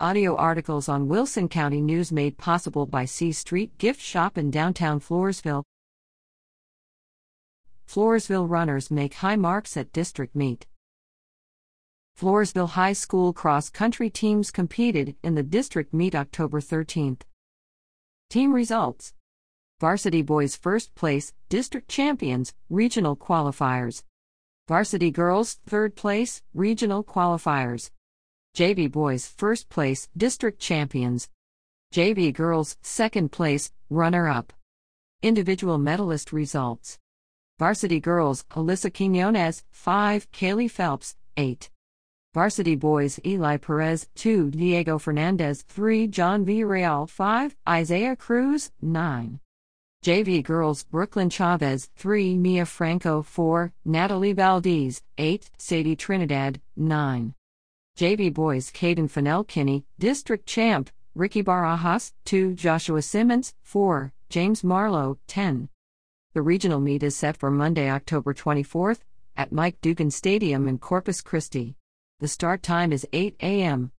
Audio articles on Wilson County News made possible by C Street Gift Shop in downtown Floresville. Floresville runners make high marks at district meet. Floresville High School cross country teams competed in the district meet October 13th. Team results Varsity boys first place, district champions, regional qualifiers. Varsity girls third place, regional qualifiers. JV boys first place, district champions. JV girls second place, runner up. Individual medalist results. Varsity girls Alyssa Quinones 5, Kaylee Phelps 8. Varsity boys Eli Perez 2, Diego Fernandez 3, John V. Real 5, Isaiah Cruz 9. JV girls Brooklyn Chavez 3, Mia Franco 4, Natalie Valdez 8, Sadie Trinidad 9. JV boys Caden Fennell Kinney, district champ, Ricky Barajas, 2, Joshua Simmons, 4, James Marlowe, 10. The regional meet is set for Monday, October 24th, at Mike Dugan Stadium in Corpus Christi. The start time is 8 a.m.